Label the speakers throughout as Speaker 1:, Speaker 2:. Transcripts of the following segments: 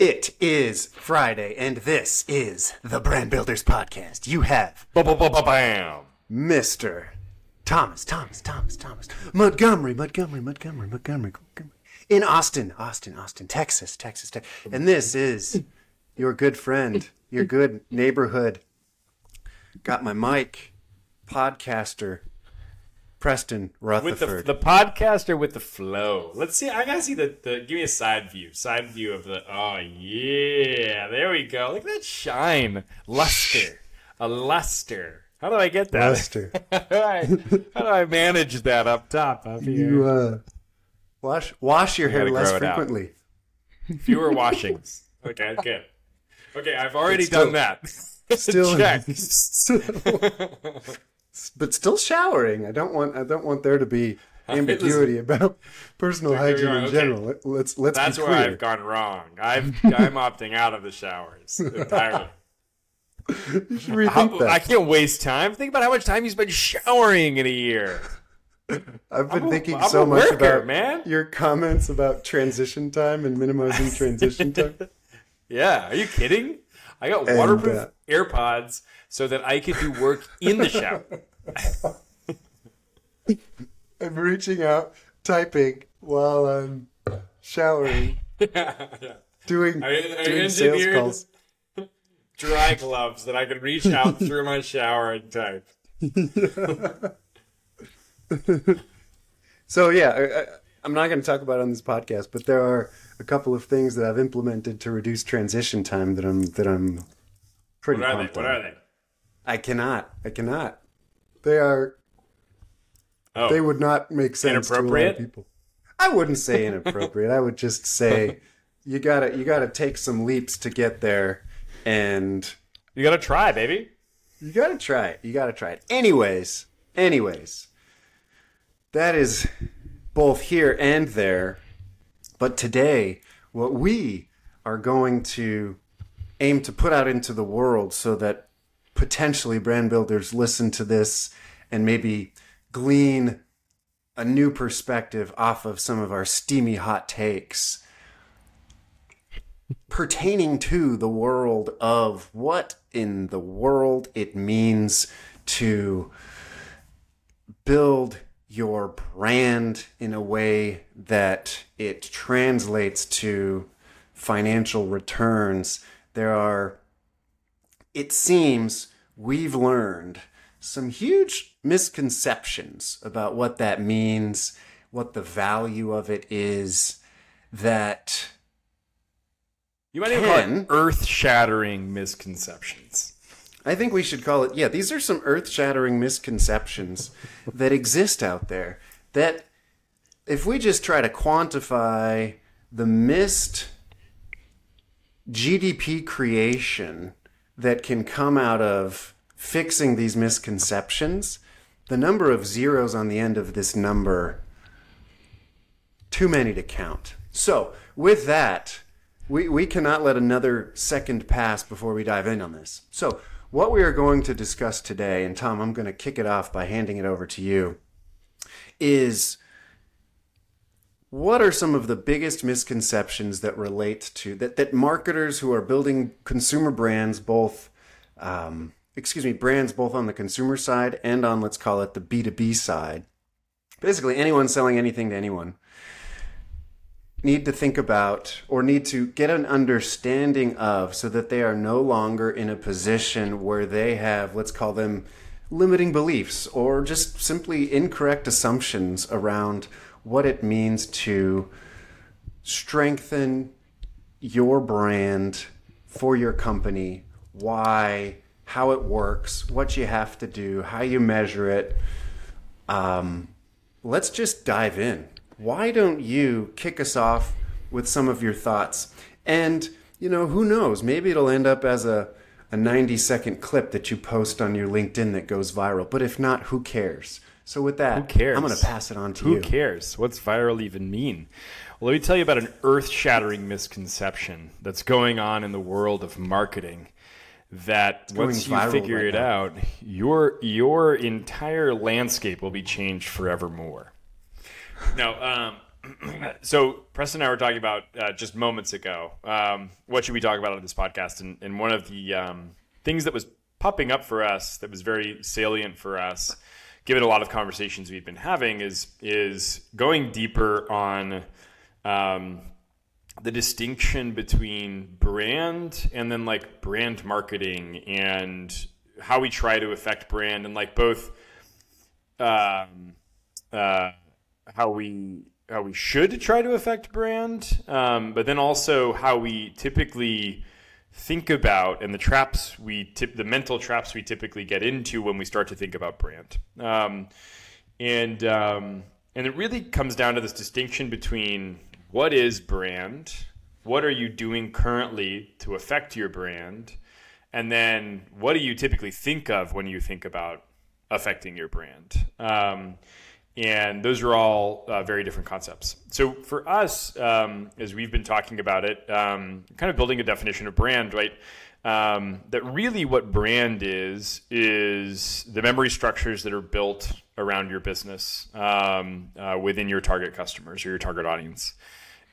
Speaker 1: It is Friday, and this is the Brand Builders Podcast. You have
Speaker 2: Ba-ba-ba-ba-bam.
Speaker 1: Mr. Thomas, Thomas, Thomas, Thomas, Montgomery, Montgomery, Montgomery, Montgomery, Montgomery, in Austin, Austin, Austin, Texas, Texas, Texas. And this is your good friend, your good neighborhood. Got my mic, podcaster, Preston
Speaker 2: With the,
Speaker 1: Rutherford.
Speaker 2: the podcaster with the flow. Let's see. I gotta see the, the. Give me a side view. Side view of the. Oh yeah, there we go. Look at that shine, luster, a luster. How do I get that?
Speaker 1: Luster.
Speaker 2: how, do I, how do I manage that up top? Up here?
Speaker 1: You uh, wash wash your hair less frequently.
Speaker 2: Fewer washings. Okay, good. Okay, I've already
Speaker 1: still-
Speaker 2: done that.
Speaker 1: Still,
Speaker 2: check.
Speaker 1: But still showering. I don't want. I don't want there to be ambiguity about personal hygiene in
Speaker 2: okay.
Speaker 1: general. Let- Let's let's
Speaker 2: That's where. I've gone wrong. I've, I'm opting out of the showers entirely.
Speaker 1: You should rethink
Speaker 2: How-
Speaker 1: that.
Speaker 2: I can't waste time. Think about how much time you spend showering in a year.
Speaker 1: I've been
Speaker 2: a-
Speaker 1: thinking
Speaker 2: I'm
Speaker 1: so much
Speaker 2: worker,
Speaker 1: about
Speaker 2: man.
Speaker 1: your comments about transition time and minimizing transition time.
Speaker 2: Yeah, are you kidding? I got
Speaker 1: And,
Speaker 2: waterproof
Speaker 1: uh,
Speaker 2: AirPods so that I could do work in the shower.
Speaker 1: I'm reaching out, typing while I'm showering, doing
Speaker 2: I- I
Speaker 1: doing sales calls.
Speaker 2: Dry gloves that I can reach out through my shower and type.
Speaker 1: So yeah, I, I, I'm not going to talk about it on this podcast, but there are a couple of things that I've implemented to reduce transition time that I'm that I'm pretty
Speaker 2: What are they? What
Speaker 1: on.
Speaker 2: are they?
Speaker 1: I cannot. I cannot. They are.
Speaker 2: Oh,
Speaker 1: They would not make sense to a lot of people. I wouldn't say inappropriate. I would just say you gotta you gotta take some leaps to get there, and
Speaker 2: you gotta try, baby.
Speaker 1: you gotta try it. You gotta try it. Anyways, anyways, that is both here and there. But today, what we are going to aim to put out into the world so that potentially brand builders listen to this and maybe glean a new perspective off of some of our steamy hot takes pertaining to the world of what in the world it means to build your brand in a way that it translates to financial returns. There are, it seems, we've learned some huge misconceptions about what that means, what the value of it is, that
Speaker 2: You might even call it earth-shattering misconceptions.
Speaker 1: I think we should call it. Yeah, these are some earth-shattering misconceptions that exist out there. That if we just try to quantify the missed GDP creation that can come out of fixing these misconceptions, the number of zeros on the end of this number too many to count. So, with that, we, we cannot let another second pass before we dive in on this. So, what we are going to discuss today, and Tom, I'm going to kick it off by handing it over to you, is what are some of the biggest misconceptions that relate to that, that marketers who are building consumer brands, both, um, excuse me, brands both on the consumer side and on, let's call it the B2B side, basically anyone selling anything to anyone, need to think about or need to get an understanding of so that they are no longer in a position where they have, let's call them limiting beliefs or just simply incorrect assumptions around what it means to strengthen your brand for your company, why, how it works, what you have to do, how you measure it. Um, let's just dive in. Why don't you kick us off with some of your thoughts? And, you know, who knows? Maybe it'll end up as a, a 90 second clip that you post on your LinkedIn that goes viral. But if not, who cares? So, with that,
Speaker 2: Who cares?
Speaker 1: I'm going to pass it on to
Speaker 2: Who
Speaker 1: you.
Speaker 2: Who cares? What's viral even mean? Well, let me tell you about an earth shattering misconception that's going on in the world of marketing. That once you figure
Speaker 1: right
Speaker 2: it
Speaker 1: now.
Speaker 2: out, your your entire landscape will be changed forevermore. No, um, so Preston and I were talking about uh, just moments ago. Um, what should we talk about on this podcast? And, and one of the um, things that was popping up for us that was very salient for us, given a lot of conversations we've been having, is is going deeper on um, the distinction between brand and then like brand marketing and how we try to affect brand and like both um, uh, how we how we should try to affect brand, um, but then also how we typically think about and the traps we tip the mental traps we typically get into when we start to think about brand. Um, and um, and it really comes down to this distinction between what is brand, what are you doing currently to affect your brand, and then what do you typically think of when you think about affecting your brand. Um, and those are all uh, very different concepts. So for us, um, as we've been talking about it, um, kind of building a definition of brand, right? Um, that really what brand is is the memory structures that are built around your business um, uh, within your target customers or your target audience.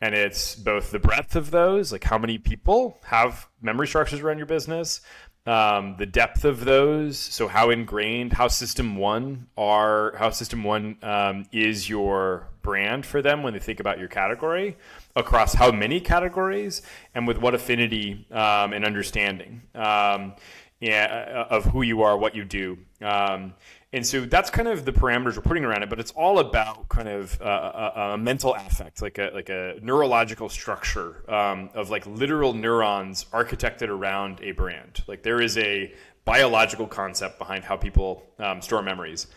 Speaker 2: And it's both the breadth of those, like how many people have memory structures around your business, um, the depth of those. So how ingrained, how System One are, how System One um, is your brand for them when they think about your category across how many categories and with what affinity um, and understanding um, yeah, of who you are, what you do. Um, and so that's kind of the parameters we're putting around it, but it's all about kind of uh, a, a, mental affect, like a like a neurological structure um, of like literal neurons architected around a brand. Like there is a biological concept behind how people um, store memories,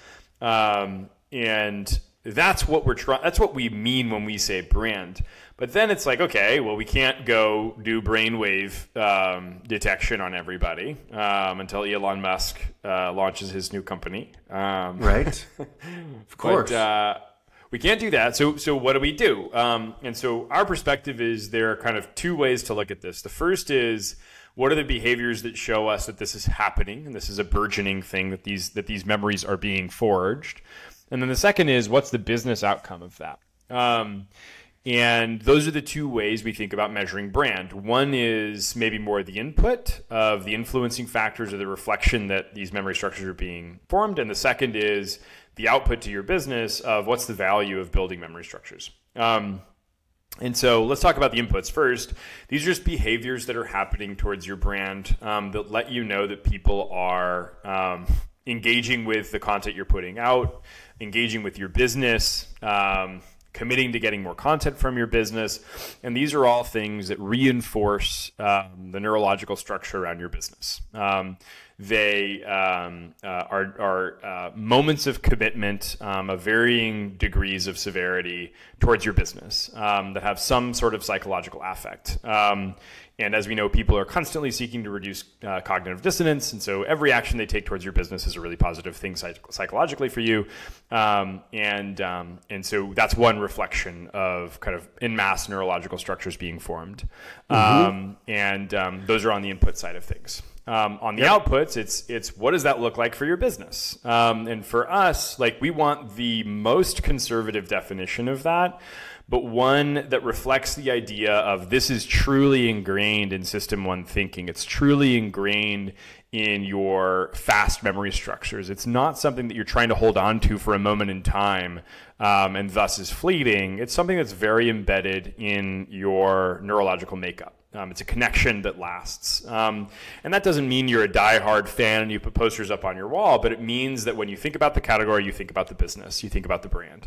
Speaker 2: um, and that's what we're trying. That's what we mean when we say brand. But then it's like, okay, well, we can't go do brainwave um, detection on everybody um, until Elon Musk uh, launches his new company. Um,
Speaker 1: right. of course.
Speaker 2: But, uh, we can't do that. So, so what do we do? Um, and so our perspective is there are kind of two ways to look at this. The first is what are the behaviors that show us that this is happening and this is a burgeoning thing that these that these memories are being forged. And then the second is what's the business outcome of that? Um, and those are the two ways we think about measuring brand. One is maybe more the input of the influencing factors or the reflection that these memory structures are being formed. And the second is the output to your business of what's the value of building memory structures. Um, and so let's talk about the inputs first. These are just behaviors that are happening towards your brand um, that let you know that people are um, engaging with the content you're putting out, engaging with your business, um, committing to getting more content from your business. And these are all things that reinforce um, the neurological structure around your business. Um, they um, uh, are, are uh, moments of commitment um, of varying degrees of severity towards your business um, that have some sort of psychological affect. And as we know, people are constantly seeking to reduce uh, cognitive dissonance. And so every action they take towards your business is a really positive thing psych- psychologically for you. Um, and, um, and so that's one reflection of kind of in mass neurological structures being formed. Mm-hmm. Um, and um, those are on the input side of things. Um, on the yep. outputs, it's it's what does that look like for your business? Um, and for us, like we want the most conservative definition of that, but one that reflects the idea of this is truly ingrained in System One thinking. It's truly ingrained in your fast memory structures. It's not something that you're trying to hold on to for a moment in time um, and thus is fleeting. It's something that's very embedded in your neurological makeup. Um, it's a connection that lasts. Um, and that doesn't mean you're a die-hard fan and you put posters up on your wall, but it means that when you think about the category, you think about the business, you think about the brand.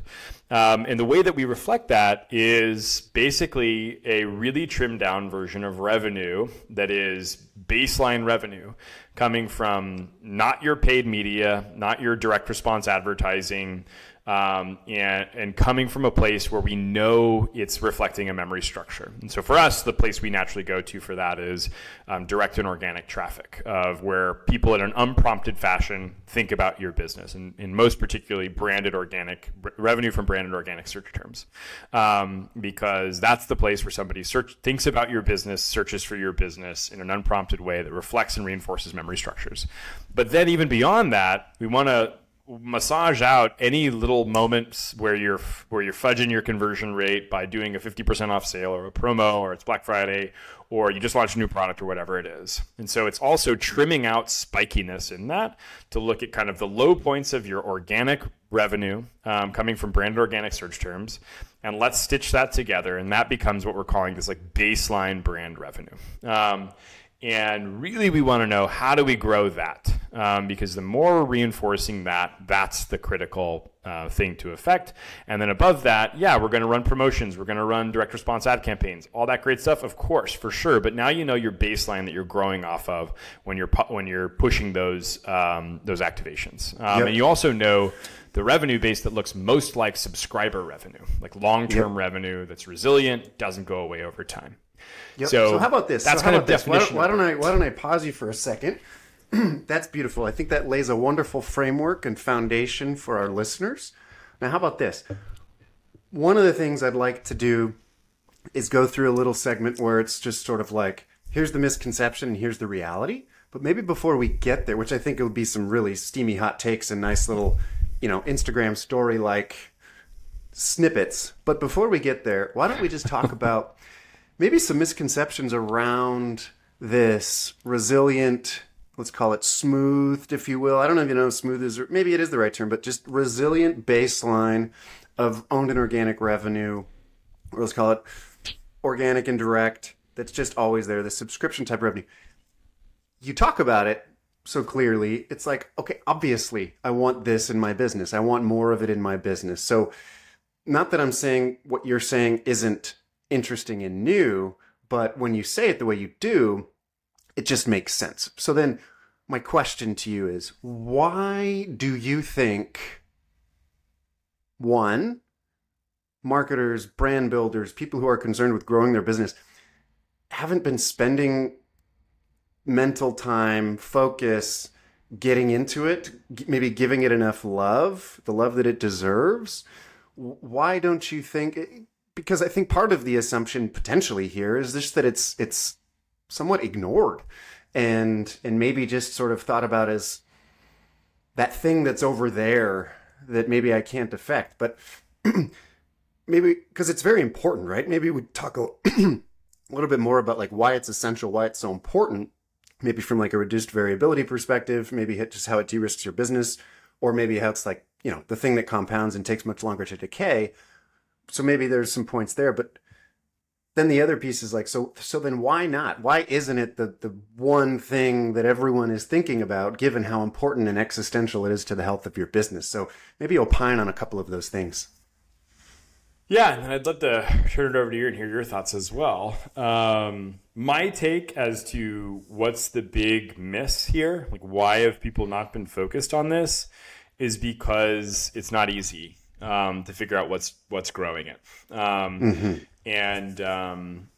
Speaker 2: Um, and the way that we reflect that is basically a really trimmed down version of revenue that is baseline revenue coming from not your paid media, not your direct response advertising, um, and, and coming from a place where we know it's reflecting a memory structure. And so for us, the place we naturally go to for that is um, direct and organic traffic, of where people in an unprompted fashion think about your business, and, and most particularly branded organic revenue from branded organic search terms, um, because that's the place where somebody search thinks about your business, searches for your business in an unprompted way that reflects and reinforces memory structures. But then even beyond that, we want to massage out any little moments where you're where you're fudging your conversion rate by doing a 50% off sale or a promo or it's Black Friday or you just launched a new product or whatever it is. And so it's also trimming out spikiness in that to look at kind of the low points of your organic revenue um, coming from branded organic search terms and let's stitch that together and that becomes what we're calling this like baseline brand revenue. Um, and really, we want to know how do we grow that? Um, because the more we're reinforcing that, that's the critical uh, thing to affect. And then above that, yeah, we're going to run promotions, we're going to run direct response ad campaigns, all that great stuff, of course, for sure. But now you know your baseline that you're growing off of when you're pu- when you're pushing those um, those activations, um, yep. and you also know the revenue base that looks most like subscriber revenue, like long term yep. revenue that's resilient, doesn't go away over time.
Speaker 1: Yep. So, so how about this? That's so kind of definition. Why, why, don't I why don't I pause you for a second? that's beautiful. I think that lays a wonderful framework and foundation for our listeners. Now, how about this? One of the things I'd like to do is go through a little segment where it's just sort of like, here's the misconception and here's the reality. But maybe before we get there, which I think it would be some really steamy hot takes and nice little, you know, Instagram story like snippets. But before we get there, why don't we just talk about maybe some misconceptions around this resilient let's call it smoothed if you will i don't know if you know smooth is maybe it is the right term but just resilient baseline of owned and organic revenue or let's call it organic and direct that's just always there the subscription type revenue you talk about it so clearly it's like okay obviously i want this in my business i want more of it in my business so not that i'm saying what you're saying isn't interesting and new, but when you say it the way you do, it just makes sense. So then my question to you is why do you think one marketers, brand builders, people who are concerned with growing their business haven't been spending mental time, focus, getting into it, maybe giving it enough love, the love that it deserves. Why don't you think eh, because I think part of the assumption potentially here is just that it's it's somewhat ignored and and maybe just sort of thought about as that thing that's over there that maybe I can't affect. But maybe because it's very important right? Maybe we talk a, a little bit more about like why it's essential why it's so important maybe from like a reduced variability perspective maybe just how it de-risks your business or maybe how it's like you know the thing that compounds and takes much longer to decay so maybe there's some points there, but then the other piece is like, so so then why not? Why isn't it the the one thing that everyone is thinking about, given how important and existential it is to the health of your business? So maybe opine on a couple of those things.
Speaker 2: Yeah, and I'd love to turn it over to you and hear your thoughts as well. Um, my take as to what's the big miss here, like why have people not been focused on this, is because it's not easy um, to figure out what's what's growing it. Um, mm-hmm. And um,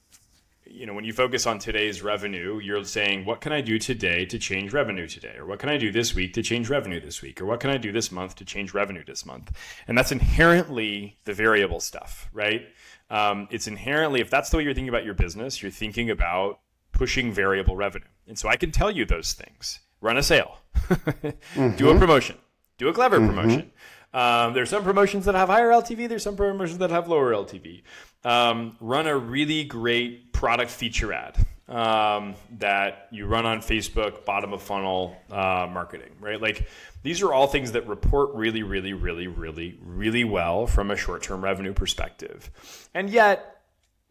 Speaker 2: you know, when you focus on today's revenue, you're saying, "What can I do today to change revenue today?" Or "What can I do this week to change revenue this week?" Or "What can I do this month to change revenue this month?" And that's inherently the variable stuff, right? Um, it's inherently, if that's the way you're thinking about your business, you're thinking about pushing variable revenue. And so I can tell you those things: run a sale, mm-hmm. do a promotion, do a clever mm-hmm. promotion. Um, there's some promotions that have higher LTV. There's some promotions that have lower LTV. Um, run a really great product feature ad um, that you run on Facebook, bottom of funnel uh, marketing, right? Like these are all things that report really, really, really, really, really well from a short term revenue perspective. And yet,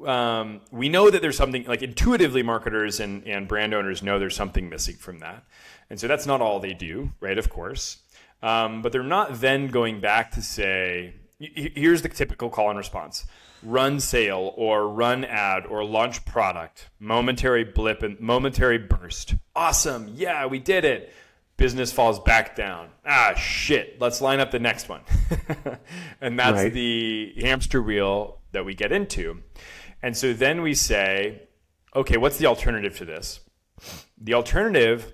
Speaker 2: um, we know that there's something like intuitively marketers and, and brand owners know there's something missing from that. And so that's not all they do, right? Of course. Um, but they're not then going back to say, here's the typical call and response run sale or run ad or launch product, momentary blip and momentary burst. Awesome. Yeah, we did it. Business falls back down. Ah, shit. Let's line up the next one. and that's right. the hamster wheel that we get into. And so then we say, okay, what's the alternative to this? The alternative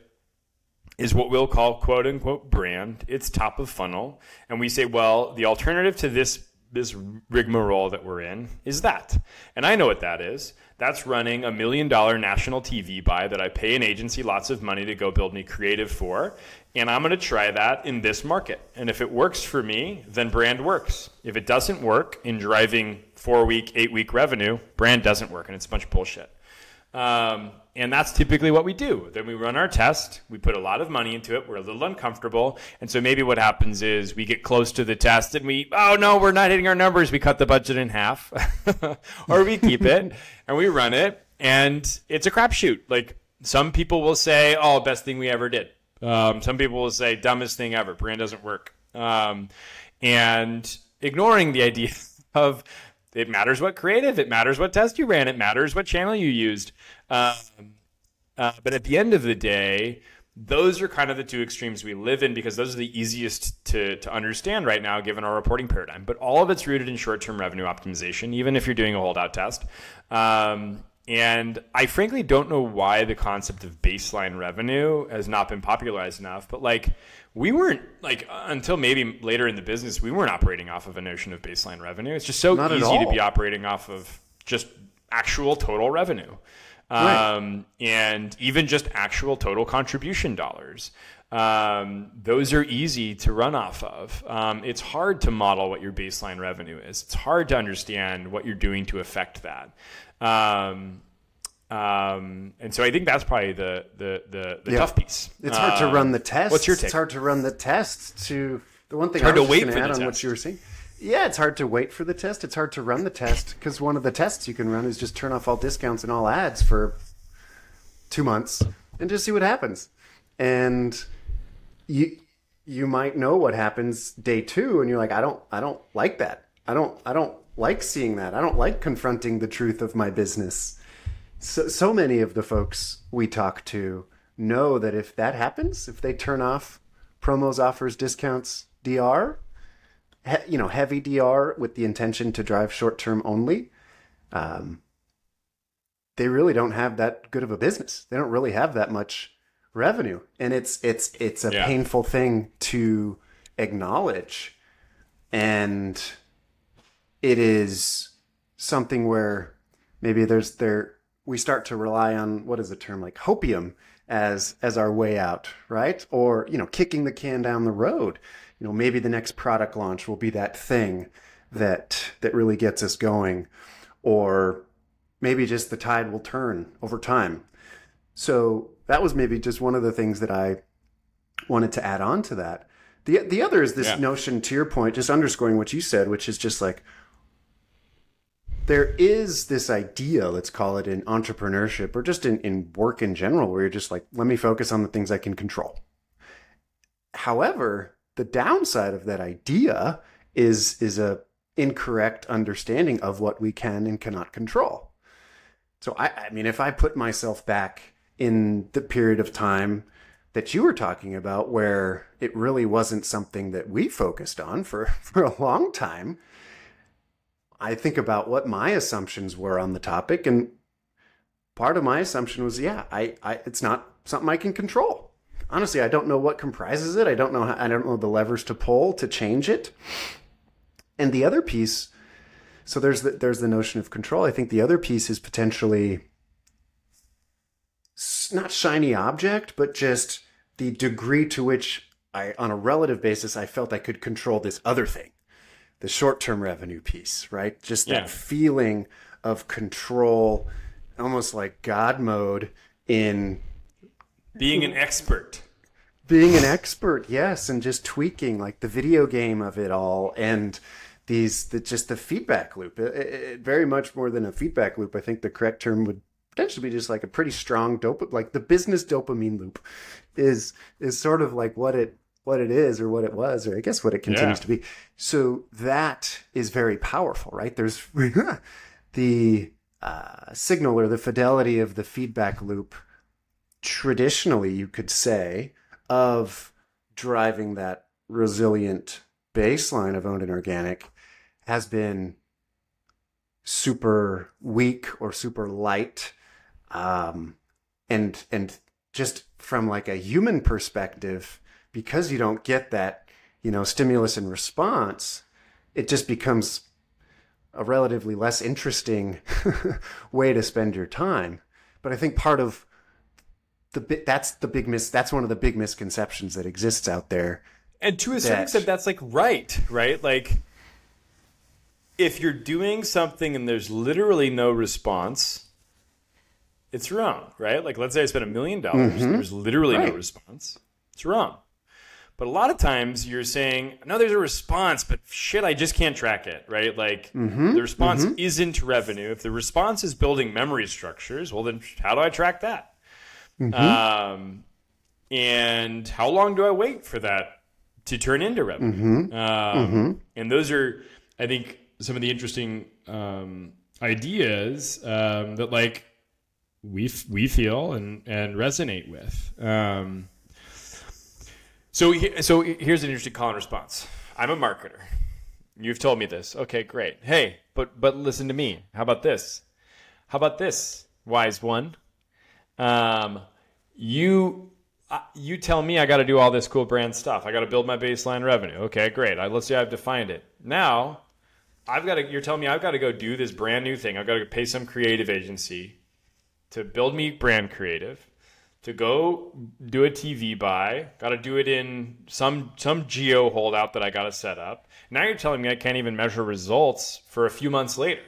Speaker 2: is what we'll call quote unquote brand. It's top of funnel. And we say, well, the alternative to this this rigmarole that we're in is that. And I know what that is. That's running a million dollar national TV buy that I pay an agency lots of money to go build me creative for. And I'm going to try that in this market. And if it works for me, then brand works. If it doesn't work in driving four week, eight week revenue, brand doesn't work. And it's a bunch of bullshit. Um, and that's typically what we do. Then we run our test. We put a lot of money into it. We're a little uncomfortable. And so maybe what happens is we get close to the test and we, oh no, we're not hitting our numbers. We cut the budget in half. or we keep it and we run it. And it's a crapshoot. Like some people will say, oh, best thing we ever did. Um, some people will say, dumbest thing ever. Brand doesn't work. Um, and ignoring the idea of it matters what creative, it matters what test you ran, it matters what channel you used. Um, uh, but at the end of the day, those are kind of the two extremes we live in because those are the easiest to, to understand right now given our reporting paradigm. But all of it's rooted in short term revenue optimization, even if you're doing a holdout test. Um, and I frankly don't know why the concept of baseline revenue has not been popularized enough. But like, we weren't like until maybe later in the business, we weren't operating off of a notion of baseline revenue. It's just so not easy to be operating off of just actual total revenue. Right. Um, and even just actual total contribution dollars. Um, those are easy to run off of. Um, it's hard to model what your baseline revenue is. It's hard to understand what you're doing to affect that. Um, um, and so I think that's probably the the the, the yeah. tough piece.
Speaker 1: It's hard to run the test. What's your take? It's hard to run the test. To the one thing
Speaker 2: it's hard
Speaker 1: I
Speaker 2: was to wait
Speaker 1: for
Speaker 2: add on
Speaker 1: test. what you were saying. Yeah, it's hard to wait for the test. It's hard to run the test because one of the tests you can run is just turn off all discounts and all ads for two months and just see what happens. And you you might know what happens day two, and you're like, I don't I don't like that. I don't I don't like seeing that. I don't like confronting the truth of my business. So so many of the folks we talk to know that if that happens, if they turn off promos, offers, discounts, DR, you know, heavy DR with the intention to drive short term only, um, they really don't have that good of a business. They don't really have that much revenue, and it's it's it's a yeah. painful thing to acknowledge, and it is something where maybe there's there we start to rely on what is the term like hopium as as our way out, right? Or you know, kicking the can down the road you know maybe the next product launch will be that thing that that really gets us going or maybe just the tide will turn over time so that was maybe just one of the things that i wanted to add on to that the the other is this yeah. notion to your point just underscoring what you said which is just like there is this idea, let's call it in entrepreneurship or just in, in work in general, where you're just like, let me focus on the things I can control. However, the downside of that idea is is a incorrect understanding of what we can and cannot control. So I, I mean, if I put myself back in the period of time that you were talking about, where it really wasn't something that we focused on for, for a long time, I think about what my assumptions were on the topic. And part of my assumption was, yeah, I, I it's not something I can control honestly, I don't know what comprises it. I don't know how, I don't know the levers to pull to change it. And the other piece, so there's the, there's the notion of control. I think the other piece is potentially not shiny object, but just the degree to which I, on a relative basis, I felt I could control this other thing, the short-term revenue piece, right? Just yeah. that feeling of control, almost like God mode in
Speaker 2: being an expert.
Speaker 1: Being an expert, yes, and just tweaking like the video game of it all and these the, just the feedback loop. It, it, very much more than a feedback loop. I think the correct term would potentially be just like a pretty strong dope like the business dopamine loop is is sort of like what it what it is or what it was or I guess what it continues yeah. to be. So that is very powerful, right? There's the uh, signal or the fidelity of the feedback loop traditionally, you could say, of driving that resilient baseline of owned and organic has been super weak or super light um, and and just from like a human perspective because you don't get that you know stimulus and response it just becomes a relatively less interesting way to spend your time. But I think part of the that's the big mis that's one of the big misconceptions that exists out there.
Speaker 2: And to a certain
Speaker 1: That-
Speaker 2: extent, that's like right, right? Like, if you're doing something and there's literally no response, it's wrong, right? Like, let's say I spent a million dollars, mm-hmm. there's literally no response. It's wrong. But a lot of times you're saying, no, there's a response, but shit, I just can't track it, right? Like, the response isn't revenue. If the response is building memory structures, well, then how do I track that? Um, and how long do I wait for that to turn into revenue? Um, And those are, I think, some of the interesting um, ideas um, that like we f- we feel and and resonate with. So so here's an interesting call and response. I'm a marketer. You've told me this. Okay, great. Hey, but but listen to me. How about this? How about this, wise one? Um, you uh, you tell me I got to do all this cool brand stuff. I got to build my baseline revenue. Okay, great. I, let's say I've defined it. Now, I've got to. You're telling me I've got to go do this brand new thing. I've got to pay some creative agency to build me brand creative. To go do a TV buy, got to do it in some some geo holdout that I got to set up. Now you're telling me I can't even measure results for a few months later.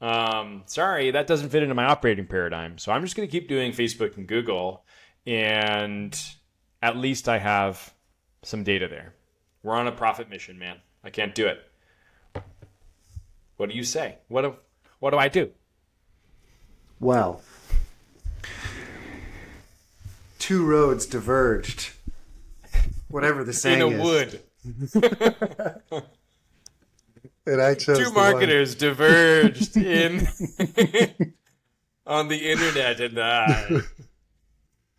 Speaker 2: Um, sorry, that doesn't fit into my operating paradigm. So I'm just going to keep doing Facebook and Google, and at least I have some data there. We're on a profit mission, man. I can't do it. What do you say? What do, what do I do?
Speaker 1: Well, two roads diverged. Whatever the saying is.
Speaker 2: In a
Speaker 1: is.
Speaker 2: wood,
Speaker 1: And I chose
Speaker 2: two marketers diverged in on the internet, and I,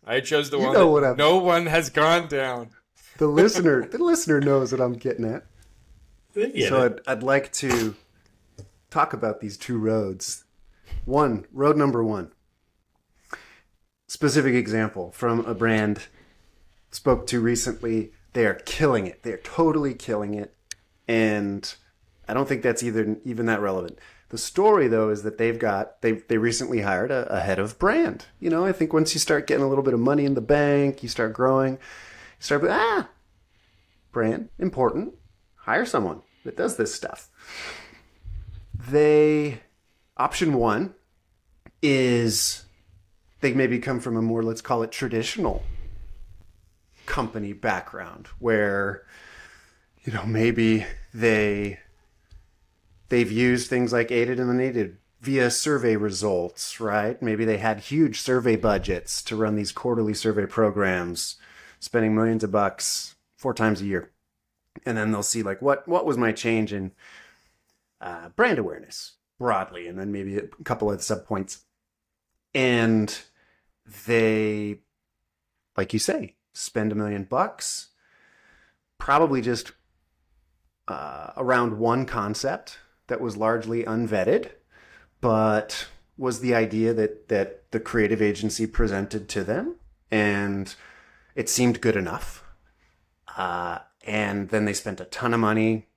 Speaker 2: I chose the
Speaker 1: You
Speaker 2: one
Speaker 1: know
Speaker 2: that
Speaker 1: what I'm-
Speaker 2: no one has gone down.
Speaker 1: The listener, the listener knows what I'm getting at.
Speaker 2: Yeah.
Speaker 1: So I'd, I'd like to talk about these two roads. One, road number one. Specific example from a brand spoke to recently. They are killing it. They're totally killing it. And I don't think that's either even that relevant. The story though is that they've got they they recently hired a, a head of brand. You know, I think once you start getting a little bit of money in the bank, you start growing, you start ah brand important hire someone that does this stuff. They option one is they maybe come from a more let's call it traditional company background where you know maybe they they've used things like aided and unaided via survey results right? Maybe they had huge survey budgets to run these quarterly survey programs spending millions of bucks four times a year. And then they'll see like what what was my change in uh, brand awareness broadly, and then maybe a couple of sub points, and they, like you say, spend a million bucks, probably just uh, around one concept that was largely unvetted, but was the idea that that the creative agency presented to them, and it seemed good enough. Uh, and then they spent a ton of money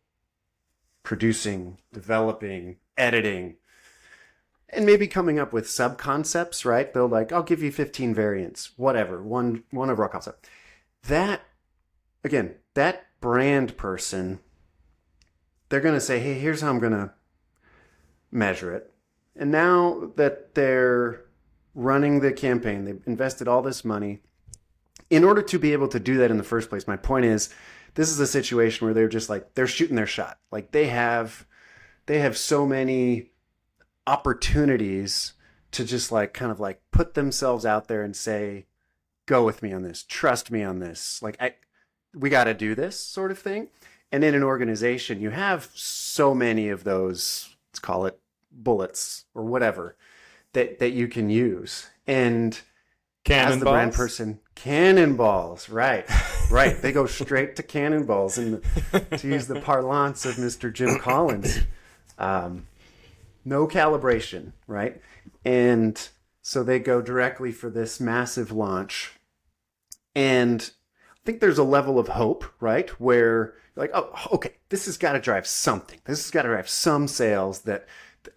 Speaker 1: producing, developing, editing, and maybe coming up with sub concepts, right? They'll like, I'll give you 15 variants, whatever, one one overall concept. That again, that brand person, they're gonna say, hey, here's how I'm gonna measure it. And now that they're running the campaign, they've invested all this money. In order to be able to do that in the first place, my point is this is a situation where they're just like they're shooting their shot. Like they have they have so many opportunities to just like kind of like put themselves out there and say go with me on this. Trust me on this. Like i we got to do this sort of thing. And in an organization you have so many of those let's call it bullets or whatever that that you can use. And as the brand
Speaker 2: Cannonballs?
Speaker 1: person cannonballs right right. They go straight to cannonballs and to use the parlance of mr jim collins. Um, no calibration right and so they go directly for this massive launch and I think there's a level of hope, right? Where like, oh, okay, this has got to drive something. This has got to drive some sales that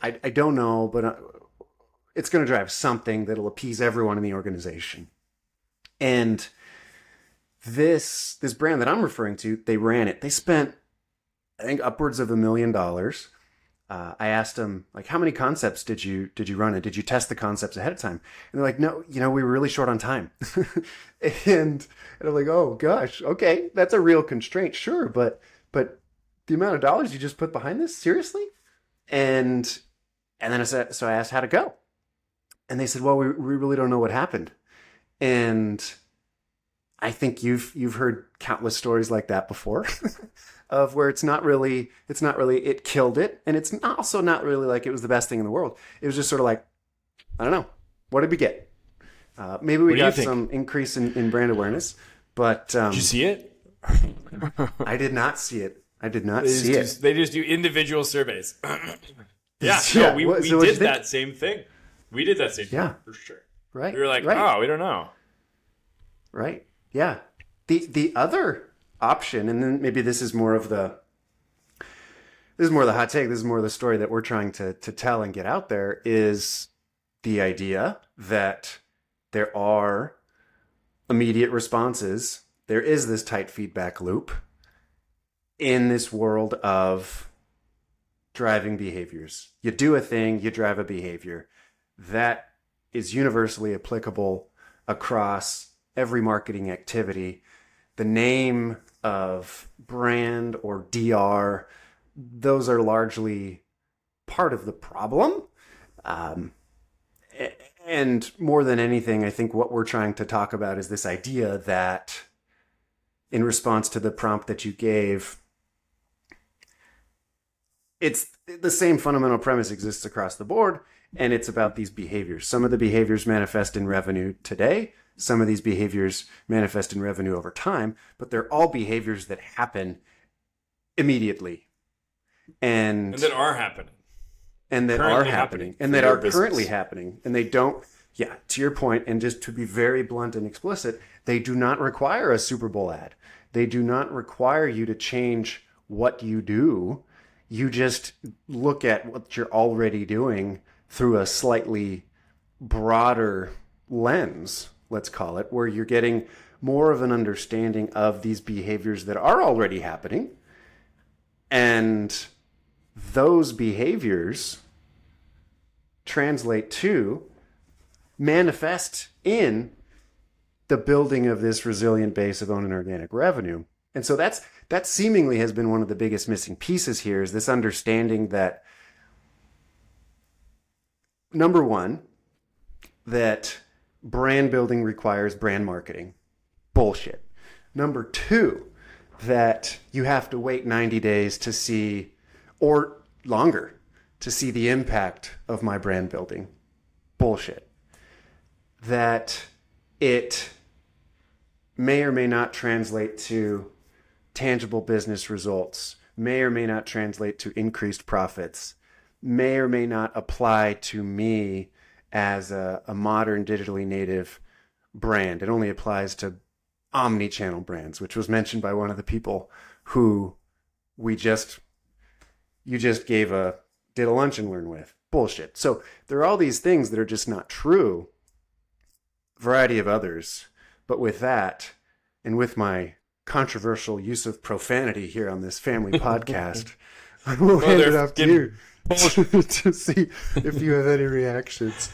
Speaker 1: I, I don't know, but uh, it's going to drive something that'll appease everyone in the organization. And this this brand that I'm referring to, they ran it. They spent, I think, upwards of a million dollars. Uh, I asked them like, how many concepts did you did you run it? Did you test the concepts ahead of time? And they're like, no, you know, we were really short on time. and and I'm like, oh gosh, okay, that's a real constraint, sure, but but the amount of dollars you just put behind this, seriously? And and then I said, so I asked how to go, and they said, well, we we really don't know what happened, and I think you've you've heard countless stories like that before, of where it's not really it's not really it killed it, and it's also not really like it was the best thing in the world. It was just sort of like, I don't know, what did we get? Uh, maybe we
Speaker 2: What do you
Speaker 1: got some increase in, in brand awareness, but um,
Speaker 2: Did you see it?
Speaker 1: I did not see it. I did not
Speaker 2: They
Speaker 1: see
Speaker 2: just,
Speaker 1: it.
Speaker 2: they just do individual surveys. yeah,
Speaker 1: Yeah,
Speaker 2: no, we,
Speaker 1: what-
Speaker 2: we
Speaker 1: so
Speaker 2: did that same thing. We did that same
Speaker 1: Yeah.
Speaker 2: thing for sure.
Speaker 1: Right.
Speaker 2: We were like,
Speaker 1: right.
Speaker 2: oh, we don't know.
Speaker 1: Right. Yeah. The the other option, and then maybe this is more of the this is more of the hot take, this is more of the story that we're trying to to tell and get out there, is the idea that there are immediate responses. There is this tight feedback loop in this world of driving behaviors. You do a thing, you drive a behavior. That is universally applicable across every marketing activity. The name of brand or DR, those are largely part of the problem. Um, and more than anything, I think what we're trying to talk about is this idea that, in response to the prompt that you gave, it's the same fundamental premise exists across the board and it's about these behaviors some of the behaviors manifest in revenue today some of these behaviors manifest in revenue over time but they're all behaviors that happen immediately. And
Speaker 2: And that are happening.
Speaker 1: and that
Speaker 2: currently
Speaker 1: are
Speaker 2: happening
Speaker 1: happening. And that are
Speaker 2: business.
Speaker 1: currently happening. And they don't yeah to your point and just to be very blunt and explicit they do not require a super bowl ad. They do not require you to change what you do. You just look at what you're already doing through a slightly broader lens let's call it where you're getting more of an understanding of these behaviors that are already happening and those behaviors translate to manifest in the building of this resilient base of own and organic revenue. And so that's that seemingly has been one of the biggest missing pieces here is this understanding that number 1 that brand building requires brand marketing. Bullshit. Number 2 that you have to wait 90 days to see or longer to see the impact of my brand building. Bullshit. That it may or may not translate to tangible business results, may or may not translate to increased profits, may or may not apply to me as a, a modern digitally native brand. It only applies to omni-channel brands, which was mentioned by one of the people who we just you just gave a did a lunch and learn with. Bullshit. So there are all these things that are just not true. Variety of others. But with that, and with my controversial use of profanity here on this family podcast, I will hand it off to you to see if you have any reactions.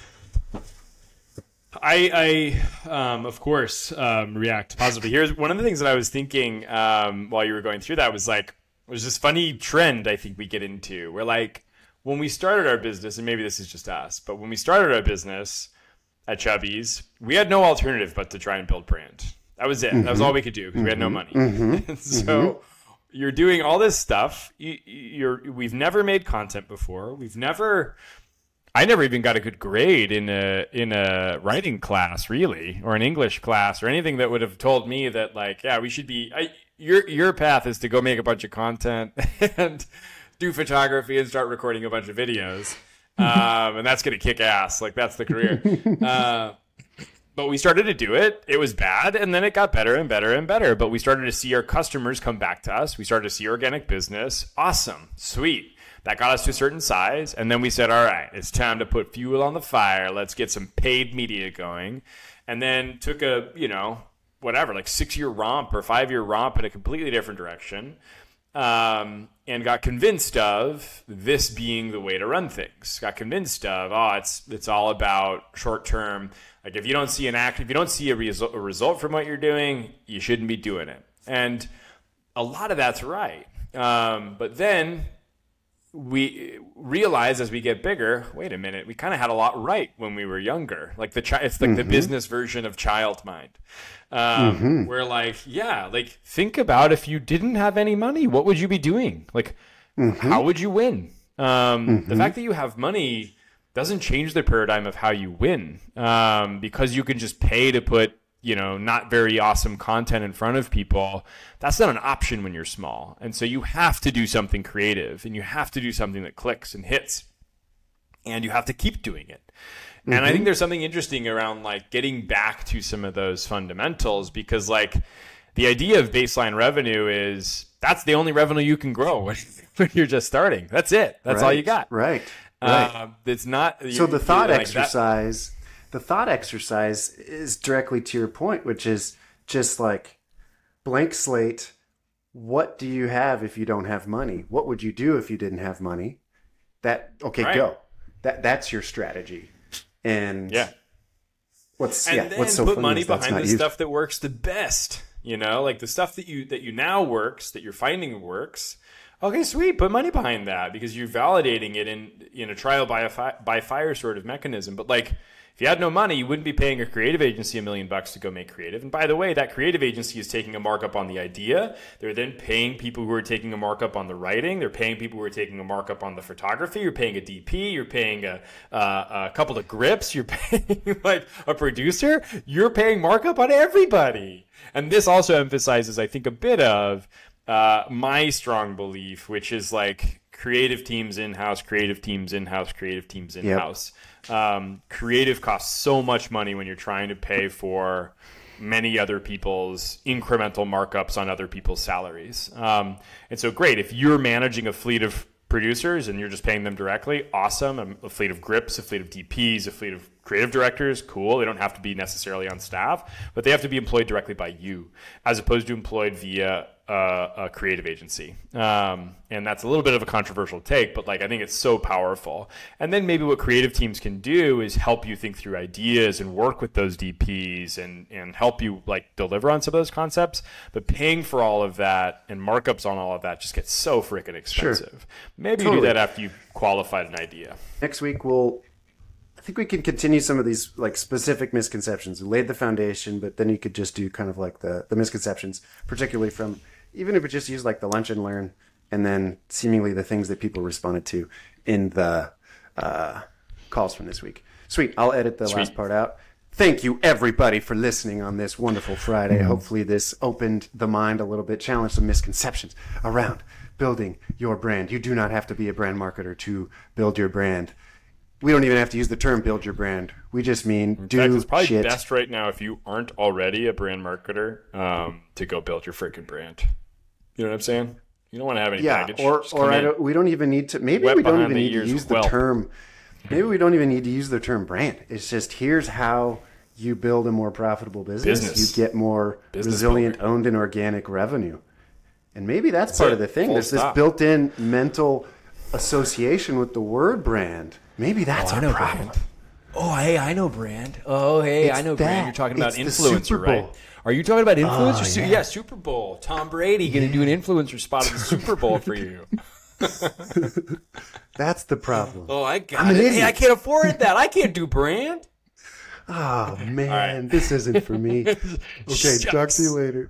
Speaker 2: I, I um, of course, um, react positively. Here's one of the things that I was thinking um, while you were going through that was like, there's this funny trend I think we get into where like when we started our business, and maybe this is just us, but when we started our business at Chubbies, we had no alternative but to try and build brand. That was it. That was all we could do because we had no money. so you're doing all this stuff. You, you're we've never made content before. We've never I never even got a good grade in a in a writing class, really, or an English class, or anything that would have told me that, like, yeah, we should be. I, your your path is to go make a bunch of content and do photography and start recording a bunch of videos, um, and that's gonna kick ass. Like that's the career. uh, but we started to do it. It was bad, and then it got better and better and better. But we started to see our customers come back to us. We started to see organic business. Awesome, sweet. That got us to a certain size, and then we said, "All right, it's time to put fuel on the fire. Let's get some paid media going." And then took a you know whatever like six year romp or five year romp in a completely different direction. Um, and got convinced of this being the way to run things. Got convinced of oh, it's it's all about short term. Like if you don't see an act, if you don't see a, resu- a result from what you're doing, you shouldn't be doing it. And a lot of that's right. Um, but then we realize as we get bigger, wait a minute, we kind of had a lot right when we were younger. Like the chi- it's like mm-hmm. the business version of child mind. Um, mm-hmm. Where like, yeah, like think about if you didn't have any money, what would you be doing? Like, mm-hmm. how would you win? Um, the mm-hmm. fact that you have money doesn't change the paradigm of how you win um, because you can just pay to put you know, not very awesome content in front of people, that's not an option when you're small. And so you have to do something creative and you have to do something that clicks and hits. And you have to keep doing it. Mm-hmm. And I think mm-hmm. there's something interesting around like getting back to some of those fundamentals because like the idea of baseline revenue is that's the only revenue you can grow when, you're just starting. That's it. That's
Speaker 1: right.
Speaker 2: all you got.
Speaker 1: Right. Right. Uh,
Speaker 2: it's not.
Speaker 1: So the thought like exercise that, the thought exercise is directly to your point, which is just like blank slate. What do you have if you don't have money? What would you do if you didn't have money? That okay, right. go. That that's your strategy. And
Speaker 2: yeah,
Speaker 1: what's
Speaker 2: and
Speaker 1: yeah,
Speaker 2: then
Speaker 1: what's so
Speaker 2: put money behind the stuff that works the best. You know, like the stuff that you that you now works that you're finding works. Okay, sweet. Put money behind that because you're validating it in in a trial by a fi- by fire sort of mechanism. But like if you had no money, you wouldn't be paying a creative agency a million bucks to go make creative. And by the way, that creative agency is taking a markup on the idea. They're then paying people who are taking a markup on the writing. They're paying people who are taking a markup on the photography. You're paying a DP. You're paying a, uh, a couple of grips. You're paying like a producer. You're paying markup on everybody. And this also emphasizes, I think, a bit of uh, my strong belief, which is like creative teams in house, creative teams in house, creative teams in house. Yep um, creative costs so much money when you're trying to pay for many other people's incremental markups on other people's salaries. Um, and so, great if you're managing a fleet of producers and you're just paying them directly, awesome. A fleet of grips, a fleet of DPs, a fleet of creative directors, cool. They don't have to be necessarily on staff, but they have to be employed directly by you, as opposed to employed via uh, a creative agency. Um, and that's a little bit of a controversial take, but like I think it's so powerful. And then maybe what creative teams can do is help you think through ideas and work with those DPs and and help you like deliver on some of those concepts. But paying for all of that and markups on all of that just gets so freaking expensive. Sure. Maybe totally. you do that after you've qualified an idea.
Speaker 1: Next week we'll I think we can continue some of these like specific misconceptions. We laid the foundation, but then you could just do kind of like the, the misconceptions, particularly from even if we just use like the lunch and learn and then seemingly the things that people responded to in the uh, calls from this week. Sweet. I'll edit the Sweet. last part out. Thank you, everybody, for listening on this wonderful Friday. Mm-hmm. Hopefully, this opened the mind a little bit, challenged some misconceptions around building your brand. You do not have to be a brand marketer to build your brand. We don't even have to use the term "build your brand." We just mean In do fact,
Speaker 2: it's probably
Speaker 1: shit.
Speaker 2: best right now if you aren't already a brand marketer um, to go build your freaking brand. You know what I'm saying? You don't want to have any
Speaker 1: yeah,
Speaker 2: baggage.
Speaker 1: or or I don't, we don't even need to. Maybe we don't even need to use the term. Maybe we don't even need to use the term brand. It's just here's how you build a more profitable business. business. You get more business resilient, builder. owned, and organic revenue. And maybe that's, that's part it. of the thing. Full There's stop. this built-in mental association with the word brand. Maybe oh, that's oh, a problem.
Speaker 3: Brand. Oh, hey, I know brand. Oh, hey, it's I know that. brand. You're talking about it's influencer, right? Are you talking about influencer? Oh, yeah. yeah. Super Bowl. Tom Brady going to do an influencer spot at the Super Bowl for you.
Speaker 1: That's the problem.
Speaker 3: Oh, I got it. Hey, I can't afford that. I can't do brand.
Speaker 1: Oh man, right. this isn't for me. Okay, talk to you later.